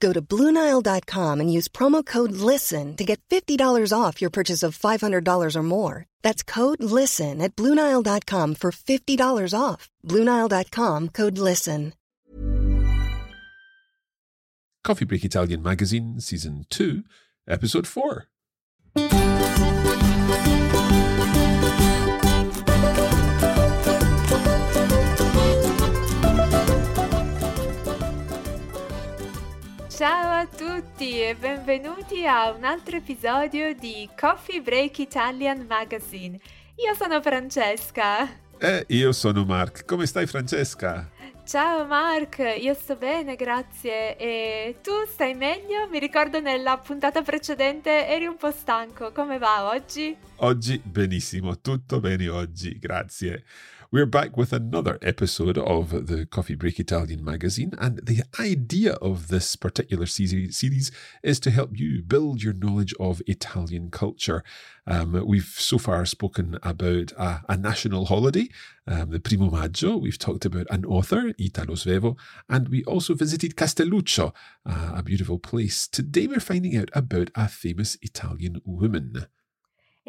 Go to Bluenile.com and use promo code LISTEN to get $50 off your purchase of $500 or more. That's code LISTEN at Bluenile.com for $50 off. Bluenile.com code LISTEN. Coffee Break Italian Magazine, Season 2, Episode 4. Ciao a tutti e benvenuti a un altro episodio di Coffee Break Italian Magazine. Io sono Francesca. E io sono Mark. Come stai Francesca? Ciao Mark, io sto bene, grazie. E tu stai meglio? Mi ricordo nella puntata precedente eri un po' stanco. Come va oggi? Oggi benissimo, tutto bene oggi, grazie. We're back with another episode of the Coffee Break Italian magazine, and the idea of this particular series is to help you build your knowledge of Italian culture. Um, we've so far spoken about a, a national holiday, um, the Primo Maggio. We've talked about an author, Italo Svevo, and we also visited Castelluccio, uh, a beautiful place. Today we're finding out about a famous Italian woman.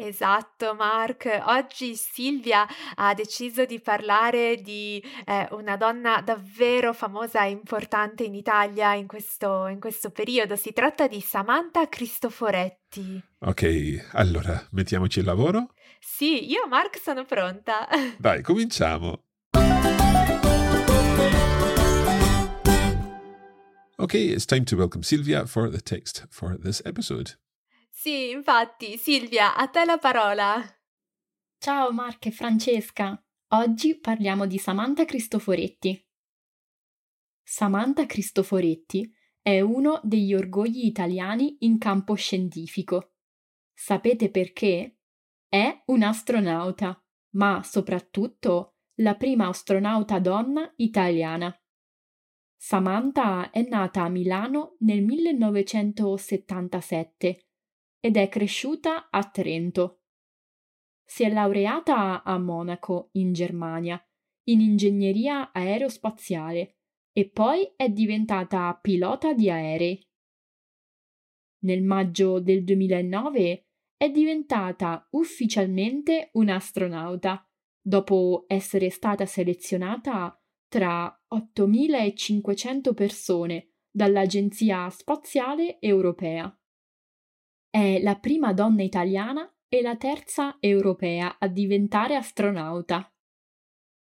Esatto, Mark. Oggi Silvia ha deciso di parlare di eh, una donna davvero famosa e importante in Italia in questo, in questo periodo. Si tratta di Samantha Cristoforetti. Ok, allora mettiamoci al lavoro? Sì, io Mark sono pronta. Dai, cominciamo. Okay, it's time to welcome Silvia for the text for this episode. Sì, infatti, Silvia, a te la parola. Ciao Mark e Francesca. Oggi parliamo di Samantha Cristoforetti. Samantha Cristoforetti è uno degli orgogli italiani in campo scientifico. Sapete perché? È un'astronauta, ma soprattutto la prima astronauta donna italiana. Samantha è nata a Milano nel 1977 ed è cresciuta a Trento. Si è laureata a Monaco, in Germania, in ingegneria aerospaziale e poi è diventata pilota di aerei. Nel maggio del 2009 è diventata ufficialmente un'astronauta, dopo essere stata selezionata tra 8.500 persone dall'Agenzia Spaziale Europea. È la prima donna italiana e la terza europea a diventare astronauta.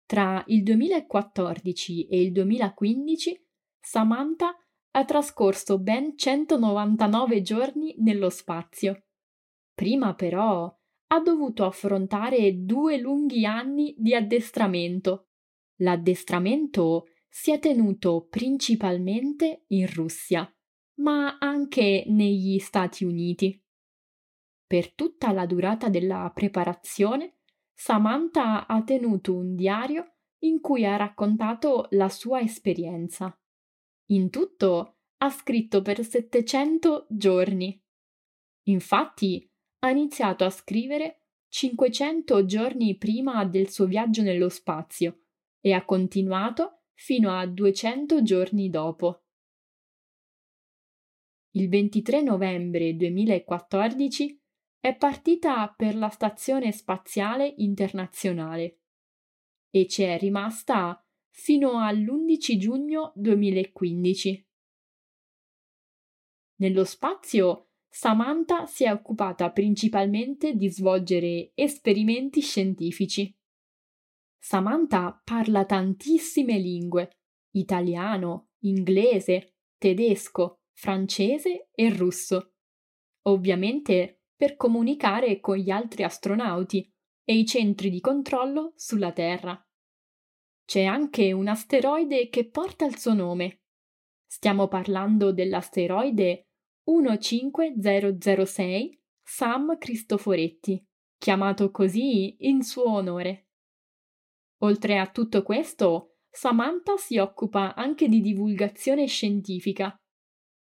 Tra il 2014 e il 2015 Samantha ha trascorso ben 199 giorni nello spazio. Prima però ha dovuto affrontare due lunghi anni di addestramento. L'addestramento si è tenuto principalmente in Russia ma anche negli Stati Uniti. Per tutta la durata della preparazione, Samantha ha tenuto un diario in cui ha raccontato la sua esperienza. In tutto ha scritto per 700 giorni. Infatti, ha iniziato a scrivere 500 giorni prima del suo viaggio nello spazio e ha continuato fino a 200 giorni dopo. Il 23 novembre 2014 è partita per la Stazione Spaziale Internazionale e ci è rimasta fino all'11 giugno 2015. Nello spazio, Samantha si è occupata principalmente di svolgere esperimenti scientifici. Samantha parla tantissime lingue, italiano, inglese, tedesco, francese e russo. Ovviamente per comunicare con gli altri astronauti e i centri di controllo sulla Terra. C'è anche un asteroide che porta il suo nome. Stiamo parlando dell'asteroide 15006 Sam Cristoforetti, chiamato così in suo onore. Oltre a tutto questo, Samantha si occupa anche di divulgazione scientifica.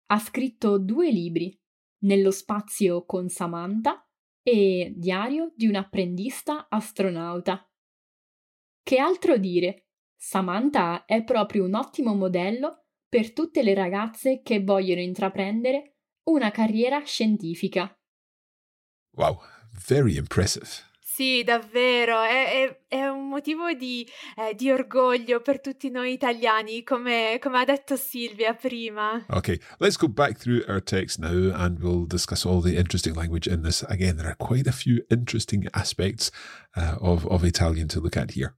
Ha scritto due libri, Nello spazio con Samantha e Diario di un apprendista astronauta. Che altro dire? Samantha è proprio un ottimo modello per tutte le ragazze che vogliono intraprendere una carriera scientifica. Wow, very impressive. Sì, davvero, è, è, è un motivo di, eh, di, orgoglio per tutti noi italiani, come, come, ha detto Silvia prima. Okay, let's go back through our text now and we'll discuss all the interesting language in this. Again, there are quite a few interesting aspects uh, of, of Italian to look at here.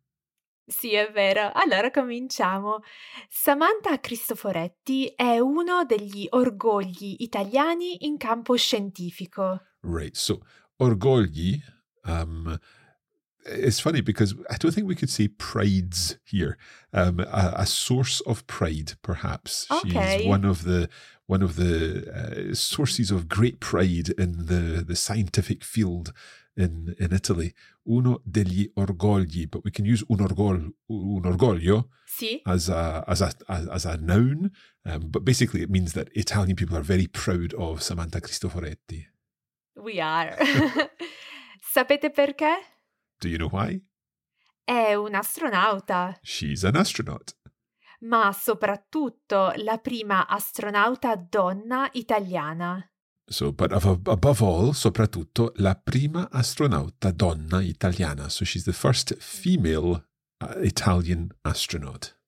Sì, è vero. Allora cominciamo. Samantha Cristoforetti è uno degli orgogli italiani in campo scientifico. Right, so orgogli Um, it's funny because I don't think we could say prides here. Um, a, a, source of pride, perhaps. Okay. She's one of the one of the uh, sources of great pride in the the scientific field in in Italy. Uno degli orgogli, but we can use un orgoglio, un orgoglio sì. as a as a as, as a noun. Um, but basically, it means that Italian people are very proud of Samantha Cristoforetti. We are. Sapete perché? Do you know why? È un'astronauta. She's an astronaut. Ma soprattutto la prima astronauta donna italiana. So, but above all, soprattutto, la prima astronauta donna italiana. So she's the first female uh, Italian astronaut.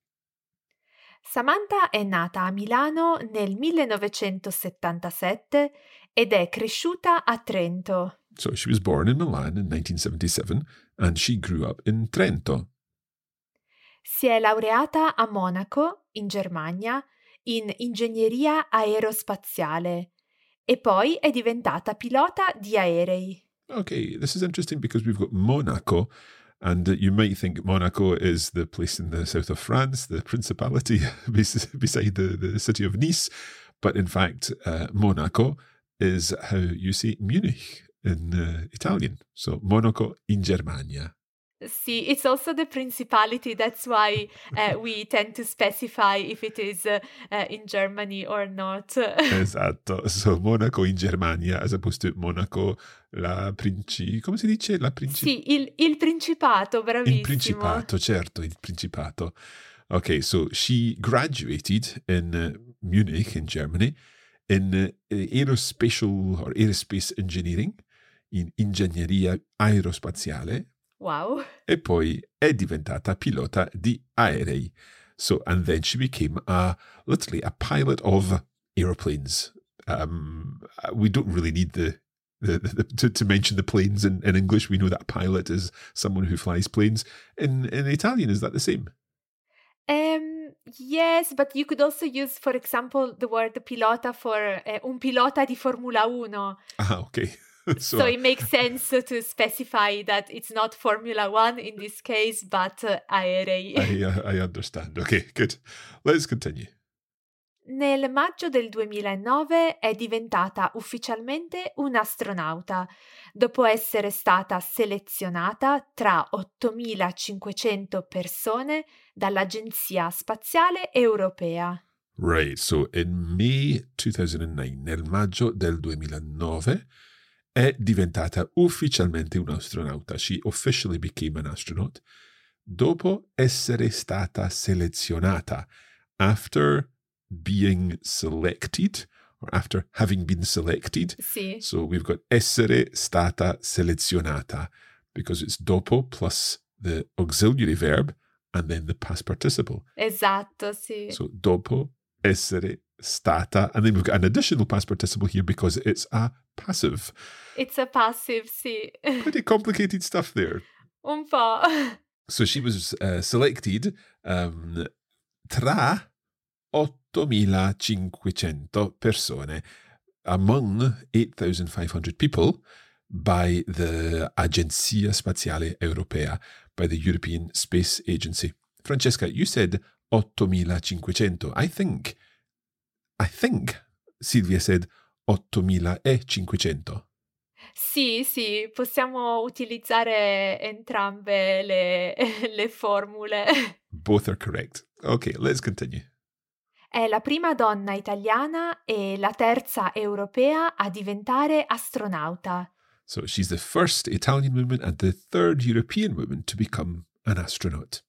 Samantha è nata a Milano nel 1977 ed è cresciuta a Trento. So she was born in Milan in 1977 and she grew up in Trento. Si è laureata a Monaco, in Germania, in ingegneria aerospaziale e poi è diventata pilota di aerei. Okay, this is interesting because we've got Monaco and you might think Monaco is the place in the south of France, the principality beside the, the city of Nice, but in fact, uh, Monaco is how you say Munich in uh, Italian. So Monaco in Germania. See, it's also the principality. That's why uh, we tend to specify if it is uh, in Germany or not. esatto. So Monaco in Germania as opposed to Monaco la princi... come si dice? La princi... Sì, il, il principato, bravissimo. Il principato, certo, il principato. Okay, so she graduated in uh, Munich in Germany in aerospatial or aerospace engineering in ingegneria aerospaziale. Wow. E poi è diventata pilota di aerei. So, and then she became a, literally a pilot of aeroplanes. Um, we don't really need the, the, the, to, to mention the planes in, in English. We know that a pilot is someone who flies planes. In, in Italian, is that the same? Um, yes, but you could also use, for example, the word pilota for uh, un pilota di Formula 1. Ah, okay. so, so, it makes sense to specify that it's not Formula One in this case, but uh, aerei. I, uh, I understand. Okay, good. Let's continue. Nel maggio del 2009 è diventata ufficialmente un'astronauta, dopo essere stata selezionata tra 8.500 persone dall'Agenzia Spaziale Europea. Right, so in May 2009, nel maggio del 2009, è diventata ufficialmente un'astronauta. She officially became an astronaut dopo essere stata selezionata. After being selected, or after having been selected. Sì. So we've got essere stata selezionata because it's dopo plus the auxiliary verb and then the past participle. Esatto, sì. So dopo essere stata, and then we've got an additional past participle here because it's a passive. It's a passive, sì. Pretty complicated stuff there. Un po'. So she was uh, selected um, tra 8.500 persone, among 8,500 people by the Agenzia Spaziale Europea, by the European Space Agency. Francesca, you said 8.500. I think, I think Silvia said 8.500. Sì, sì, possiamo utilizzare entrambe le, le formule. Both are correct. Okay, let's continue. È la prima donna italiana e la terza europea a diventare astronauta. So she's the first Italian woman and the third European woman to become an astronaut.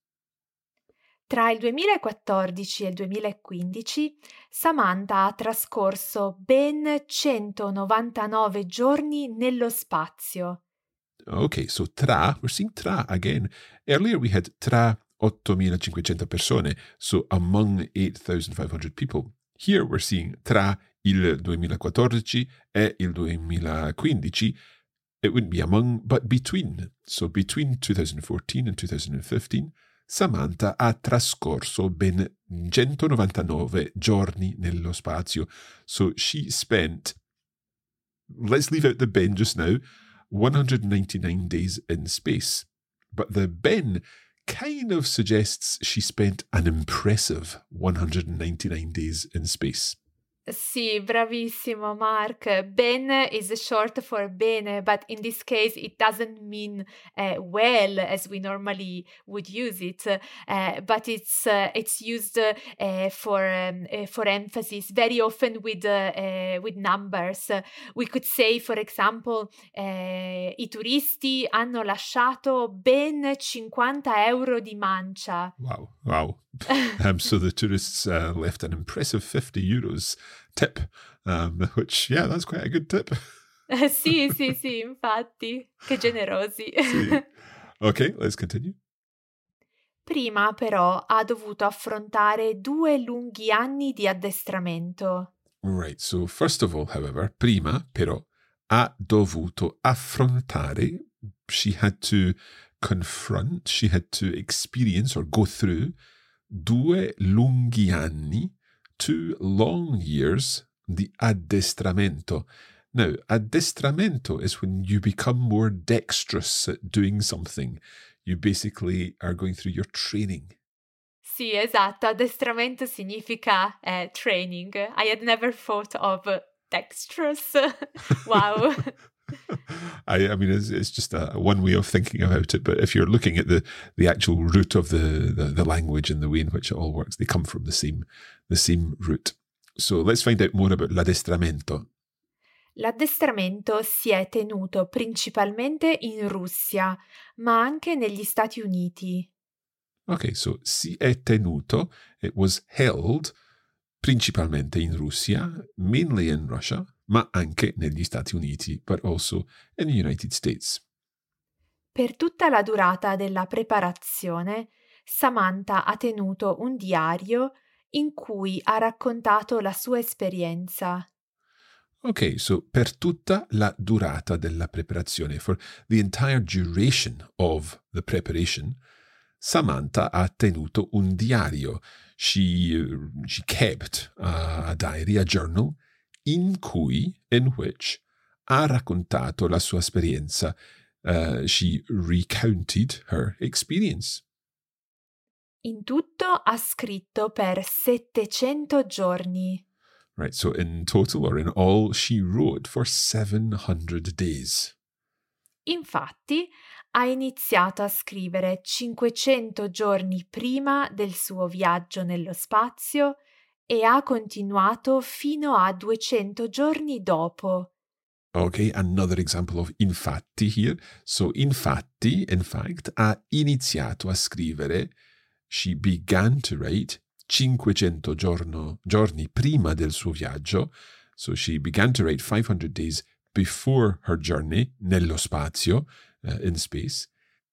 Tra il 2014 e il 2015 Samantha ha trascorso ben 199 giorni nello spazio. Okay, so tra, we're seeing tra again. Earlier we had tra 8.500 persone, so among 8,500 people. Here we're seeing tra il 2014 e il 2015. It wouldn't be among, but between. So between 2014 and 2015, Samantha ha trascorso ben 199 giorni nello spazio. So she spent, let's leave out the ben just now, 199 days in space. But the ben kind of suggests she spent an impressive 199 days in space. Sì, bravissimo Mark. Ben is short for bene, but in this case it doesn't mean uh, well as we normally would use it, uh, but it's uh, it's used for um, for emphasis very often with with numbers. we could say, for example, i turisti hanno lasciato ben 50 euro di mancia. Wow, wow. um, so the tourists left an impressive 50 euros tip, um, which, yeah, that's quite a good tip. sì, sì, sì, infatti. Che generosi. sì. Ok, let's continue. Prima però ha dovuto affrontare due lunghi anni di addestramento. Right, so first of all, however, prima però ha dovuto affrontare, she had to confront, she had to experience or go through due lunghi anni two long years the addestramento. Now, addestramento is when you become more dexterous at doing something. You basically are going through your training. Sì, esatto. Addestramento significa eh, training. I had never thought of dexterous. wow. I, I mean, it's, it's just a, one way of thinking about it. But if you're looking at the, the actual root of the, the, the language and the way in which it all works, they come from the same, the same root. So let's find out more about l'addestramento. L'addestramento si è tenuto principalmente in Russia, ma anche negli Stati Uniti. Ok, so si è tenuto, it was held principalmente in Russia, mainly in Russia, ma anche negli Stati Uniti, but also in the United States. Per tutta la durata della preparazione, Samantha ha tenuto un diario in cui ha raccontato la sua esperienza. Ok, so per tutta la durata della preparazione, for the entire duration of the preparation, Samantha ha tenuto un diario. She, she kept a diary, a journal, in cui, in which, ha raccontato la sua esperienza. Uh, she recounted her experience. In tutto ha scritto per 700 giorni. Right, so in total or in all, she wrote for 700 days. Infatti, ha iniziato a scrivere 500 giorni prima del suo viaggio nello spazio e ha continuato fino a 200 giorni dopo. Okay, another example of infatti here. So, infatti, in fact, ha iniziato a scrivere. She began to write 500 giorno, giorni prima del suo viaggio. So, she began to write 500 days before her journey nello spazio, uh, in space.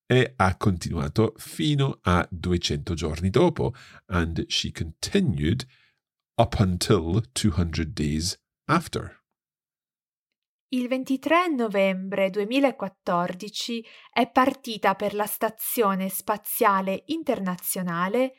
E ha continuato fino a 200 giorni dopo. And she continued up until 200 days after. Il 23 novembre 2014 è partita per la Stazione Spaziale Internazionale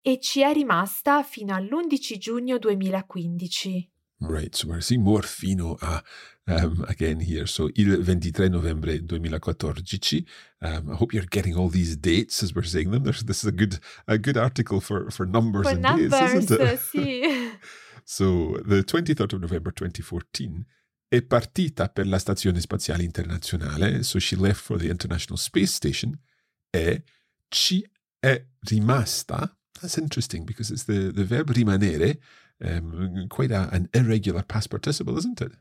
e ci è rimasta fino all'11 giugno 2015. Right, so we're seeing more fino a um, again here. So il 23 novembre 2014. Um, I hope you're getting all these dates as we're saying them. There's, this is a good a good article for, for numbers For and numbers, dates, isn't it? sì. So the 23rd of November 2014 è partita per la Stazione Spaziale Internazionale, so she left for the International Space Station, e ci è rimasta. That's interesting because it's the, the verb rimanere, um, quite a, an irregular past participle, isn't it?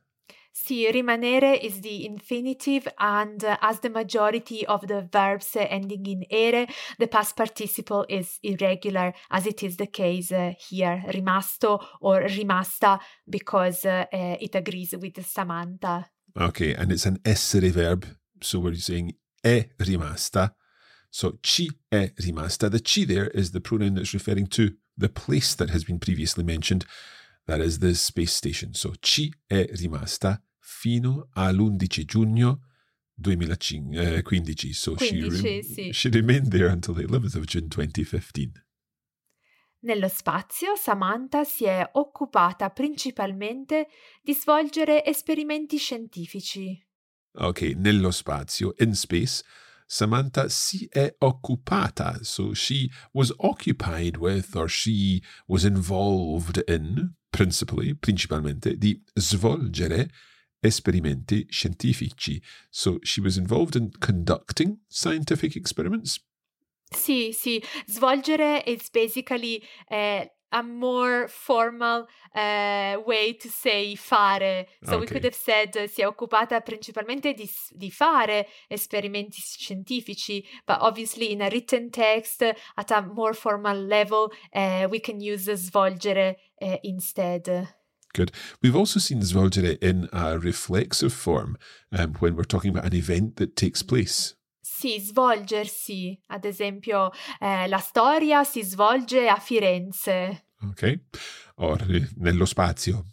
Sì, rimanere is the infinitive and uh, as the majority of the verbs uh, ending in ere, the past participle is irregular as it is the case uh, here, rimasto or rimasta because uh, uh, it agrees with Samantha. Okay, and it's an essere verb, so we're saying è rimasta. So ci è rimasta. The ci there is the pronoun that's referring to the place that has been previously mentioned. That is the space station. So ci è rimasta fino all'11 giugno 2015. So she, 15, sì. she remained there until the 11th of June 2015. Nello spazio, Samantha si è occupata principalmente di svolgere esperimenti scientifici. Ok, nello spazio, in space, Samantha si è occupata. So she was occupied with, or she was involved in, principally, principalmente, di svolgere esperimenti scientifici. So she was involved in conducting scientific experiments. Sì, sì, svolgere is basically eh, a more formal eh, way to say fare. So we could have said eh, si è occupata principalmente di, di fare esperimenti scientifici, but obviously in a written text at a more formal level eh, we can use svolgere instead. Good. We've also seen svolgere in a reflexive form um, when we're talking about an event that takes place. Sì, svolgersi, ad esempio eh, la storia si svolge a Firenze Okay? Or eh, nello spazio.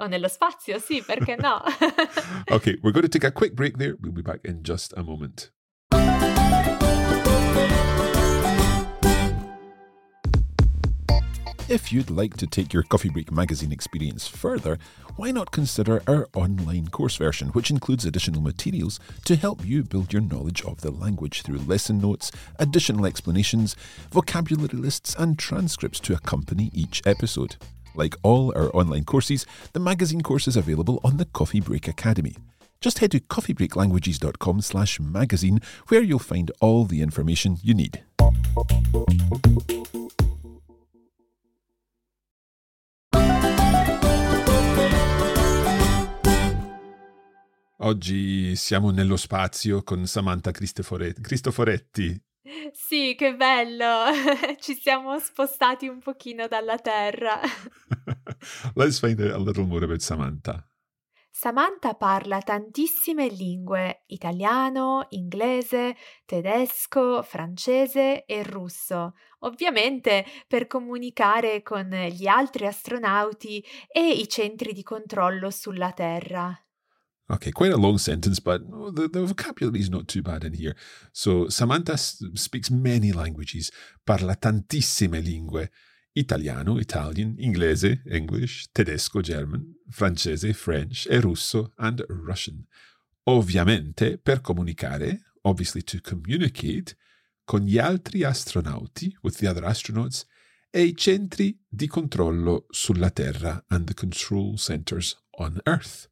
o nello spazio, sì, perché no? Okay, we're going to take a quick break there. We'll be back in just a moment. If you'd like to take your Coffee Break magazine experience further, why not consider our online course version, which includes additional materials to help you build your knowledge of the language through lesson notes, additional explanations, vocabulary lists, and transcripts to accompany each episode. Like all our online courses, the magazine course is available on the Coffee Break Academy. Just head to coffeebreaklanguages.com slash magazine where you'll find all the information you need. Oggi siamo nello spazio con Samantha Cristofore- Cristoforetti. Sì, che bello! Ci siamo spostati un pochino dalla Terra. Let's find out a little more about Samantha. Samantha parla tantissime lingue, italiano, inglese, tedesco, francese e russo, ovviamente per comunicare con gli altri astronauti e i centri di controllo sulla Terra. Okay, quite a long sentence, but the, the vocabulary is not too bad in here. So, Samantha speaks many languages, parla tantissime lingue. Italiano, Italian, inglese, English, tedesco, German, francese, French, e russo, and Russian. Ovviamente per comunicare, obviously to communicate, con gli altri astronauti, with the other astronauts, e i centri di controllo sulla Terra and the control centers on Earth.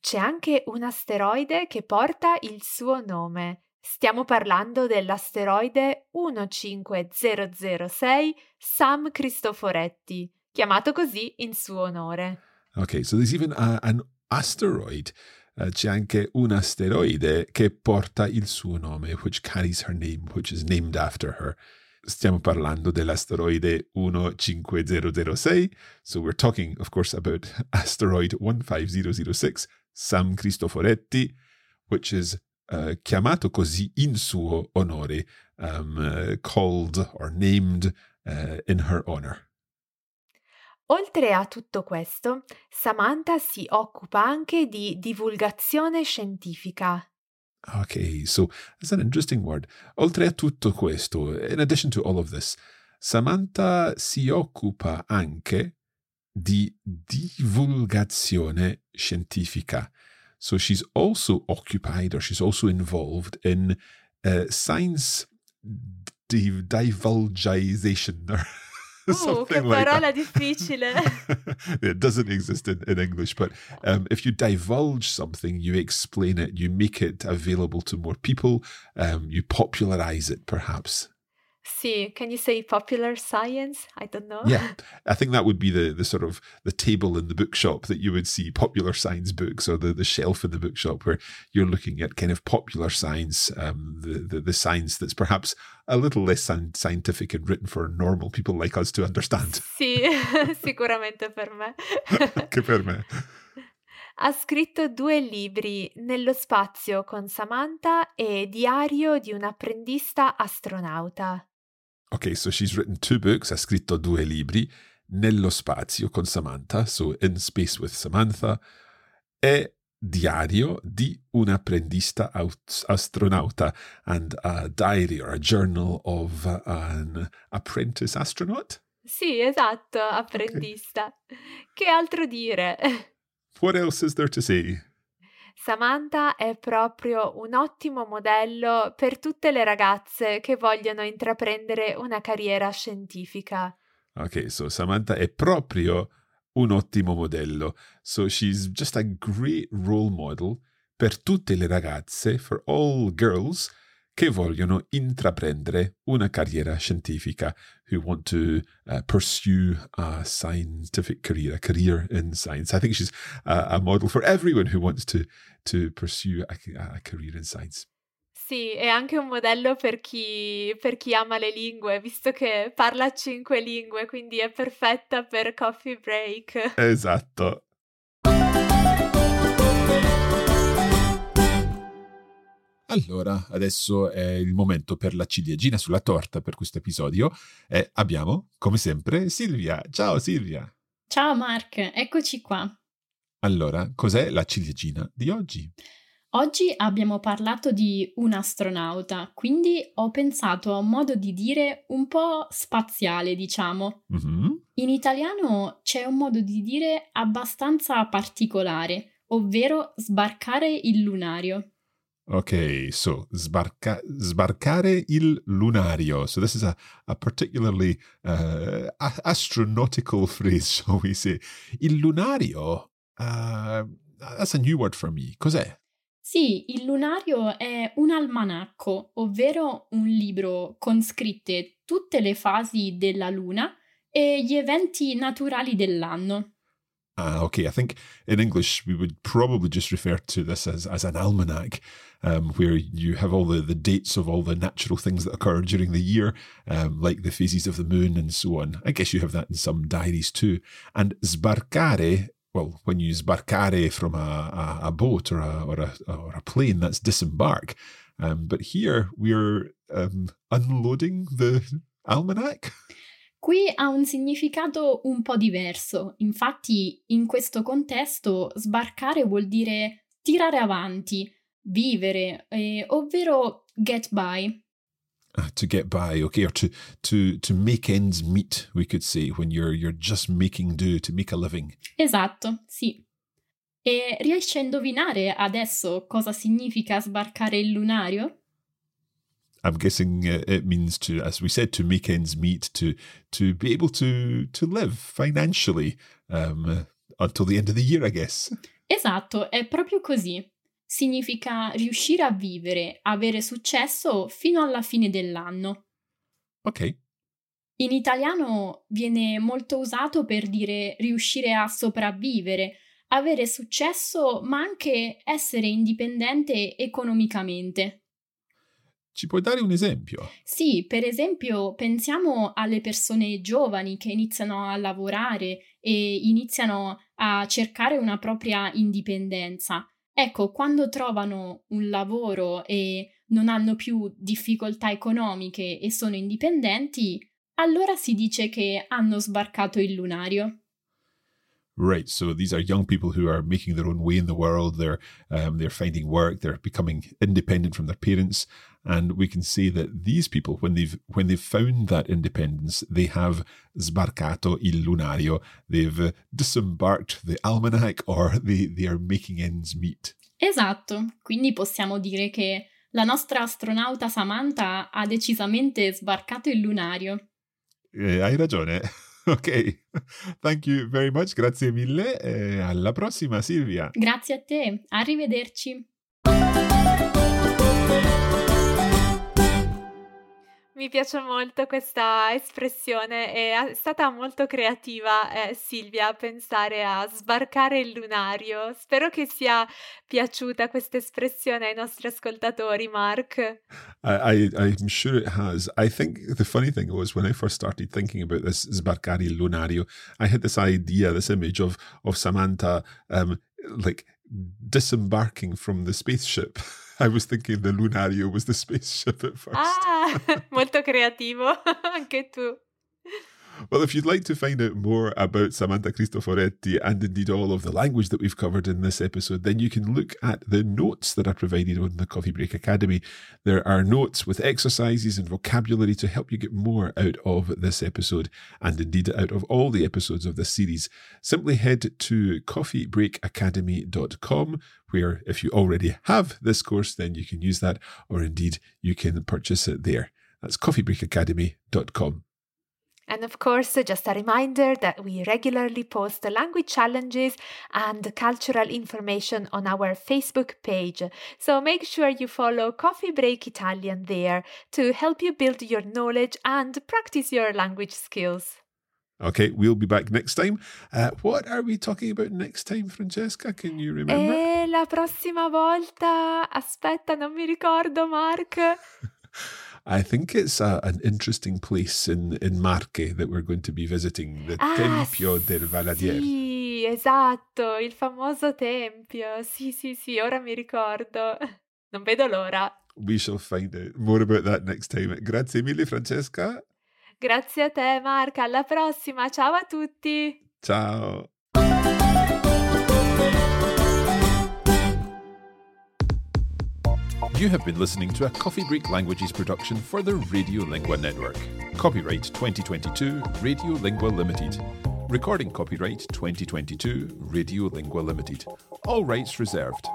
C'è anche un asteroide che porta il suo nome. Stiamo parlando dell'asteroide 15006 Sam Cristoforetti, chiamato così in suo onore. Ok, so there's even a, an asteroid. Uh, c'è anche un asteroide che porta il suo nome, which carries her name, which is named after her. Stiamo parlando dell'asteroide 15006. So we're talking, of course, about asteroid 15006, Sam Cristoforetti, which is uh, chiamato così in suo onore, um, uh, called or named uh, in her honor. Oltre a tutto questo, Samantha si occupa anche di divulgazione scientifica. Okay, so that's an interesting word. Oltre a tutto questo, in addition to all of this, Samantha si occupa anche di divulgazione scientifica. So she's also occupied or she's also involved in uh, science div- divulgization or che something like parola that. difficile. it doesn't exist in, in English, but um, if you divulge something, you explain it, you make it available to more people, um, you popularize it, perhaps. Sì, can you say popular science? I don't know. Yeah, I think that would be the the sort of the table in the bookshop that you would see popular science books, or the the shelf in the bookshop where you're looking at kind of popular science, um, the, the the science that's perhaps a little less scientific and written for normal people like us to understand. Sì, sicuramente per me. che per me. Ha scritto due libri, Nello spazio con Samantha e Diario di un apprendista astronauta. Okay, so she's written two books, ha scritto due libri, Nello spazio con Samantha, so In Space with Samantha, e Diario di un apprendista aut- astronauta, and a diary or a journal of an apprentice astronaut. Sì, esatto, apprendista. Che altro dire? What else is there to say? Samantha è proprio un ottimo modello per tutte le ragazze che vogliono intraprendere una carriera scientifica. Okay, so Samantha è proprio un ottimo modello. So she's just a great role model per tutte le ragazze, for all girls che vogliono intraprendere una carriera scientifica, who want to uh, pursue a scientific career, a career in science. I think she's a, a model for everyone who wants to to pursue a, a career in science. Sì, è anche un modello per chi, per chi ama le lingue, visto che parla cinque lingue, quindi è perfetta per coffee break. Esatto. Allora, adesso è il momento per la ciliegina sulla torta per questo episodio e abbiamo, come sempre, Silvia. Ciao Silvia. Ciao Mark, eccoci qua. Allora, cos'è la ciliegina di oggi? Oggi abbiamo parlato di un astronauta, quindi ho pensato a un modo di dire un po' spaziale, diciamo. Mhm. In italiano c'è un modo di dire abbastanza particolare, ovvero sbarcare il lunario. Ok, so sbarca- sbarcare il lunario. So this is a, a particularly uh, a- astronautical phrase, shall we say. Il lunario, uh, that's a new word for me. Cos'è? Sì, il lunario è un almanacco, ovvero un libro con scritte tutte le fasi della luna e gli eventi naturali dell'anno. Ah, okay. I think in English we would probably just refer to this as, as an almanac, um, where you have all the, the dates of all the natural things that occur during the year, um, like the phases of the moon and so on. I guess you have that in some diaries too. And sbarcare, well, when you sbarcare from a, a, a boat or a, or, a, or a plane, that's disembark. Um, but here we're um, unloading the almanac. Qui ha un significato un po' diverso, infatti in questo contesto sbarcare vuol dire tirare avanti, vivere, eh, ovvero get by. uh, to get by, okay, or to to to make ends meet, we could say, when you're you're just making do to make a living. Esatto, sì. E riesci a indovinare adesso cosa significa sbarcare il lunario? I'm guessing uh, it means to, as we said, to make ends meet, to to be able to to live financially um, until the end of the year, I guess. Esatto, è proprio così. Significa riuscire a vivere, avere successo fino alla fine dell'anno. Okay, In italiano viene molto usato per dire riuscire a sopravvivere, avere successo, ma anche essere indipendente economicamente. Ci puoi dare un esempio? Sì, per esempio pensiamo alle persone giovani che iniziano a lavorare e iniziano a cercare una propria indipendenza. Ecco, quando trovano un lavoro e non hanno più difficoltà economiche e sono indipendenti, allora si dice che hanno sbarcato il lunario. Right. So these are young people who are making their own way in the world. They're um, they're finding work. They're becoming independent from their parents, and we can say that these people, when they've when they've found that independence, they have sbarcato il lunario. They've uh, disembarked the almanac, or they they are making ends meet. Esatto. Quindi possiamo dire che la nostra astronauta Samantha ha decisamente sbarcato il lunario. Eh, hai ragione. Ok, thank you very much, grazie mille e alla prossima Silvia. Grazie a te, arrivederci. Mi piace molto questa espressione, è stata molto creativa eh, Silvia a pensare a sbarcare il lunario. Spero che sia piaciuta questa espressione ai nostri ascoltatori, Mark. I, I, I'm sure it has. I think the funny thing was when I first started thinking about this sbarcare il lunario, I had this idea, this image of, of Samantha um, like disembarking from the spaceship. I was thinking the Lunario was the spaceship at first. Ah, molto creativo, anche tu. Well, if you'd like to find out more about Samantha Cristoforetti and indeed all of the language that we've covered in this episode, then you can look at the notes that are provided on the Coffee Break Academy. There are notes with exercises and vocabulary to help you get more out of this episode and indeed out of all the episodes of this series. Simply head to coffeebreakacademy.com, where if you already have this course, then you can use that, or indeed you can purchase it there. That's coffeebreakacademy.com. And of course, just a reminder that we regularly post language challenges and cultural information on our Facebook page. So make sure you follow Coffee Break Italian there to help you build your knowledge and practice your language skills. Okay, we'll be back next time. Uh, what are we talking about next time, Francesca? Can you remember? E la prossima volta, aspetta, non mi ricordo, Mark. I think it's a, an interesting place in, in Marche that we're going to be visiting, the ah, Tempio del Valadier. Sì, esatto, il famoso tempio. Sì, sì, sì, ora mi ricordo. Non vedo l'ora. We shall find out more about that next time. Grazie mille, Francesca. Grazie a te, Marca. Alla prossima. Ciao a tutti. Ciao. You have been listening to a Coffee Break Languages production for the Radiolingua Network. Copyright 2022 Radiolingua Limited. Recording copyright 2022 Radiolingua Limited. All rights reserved.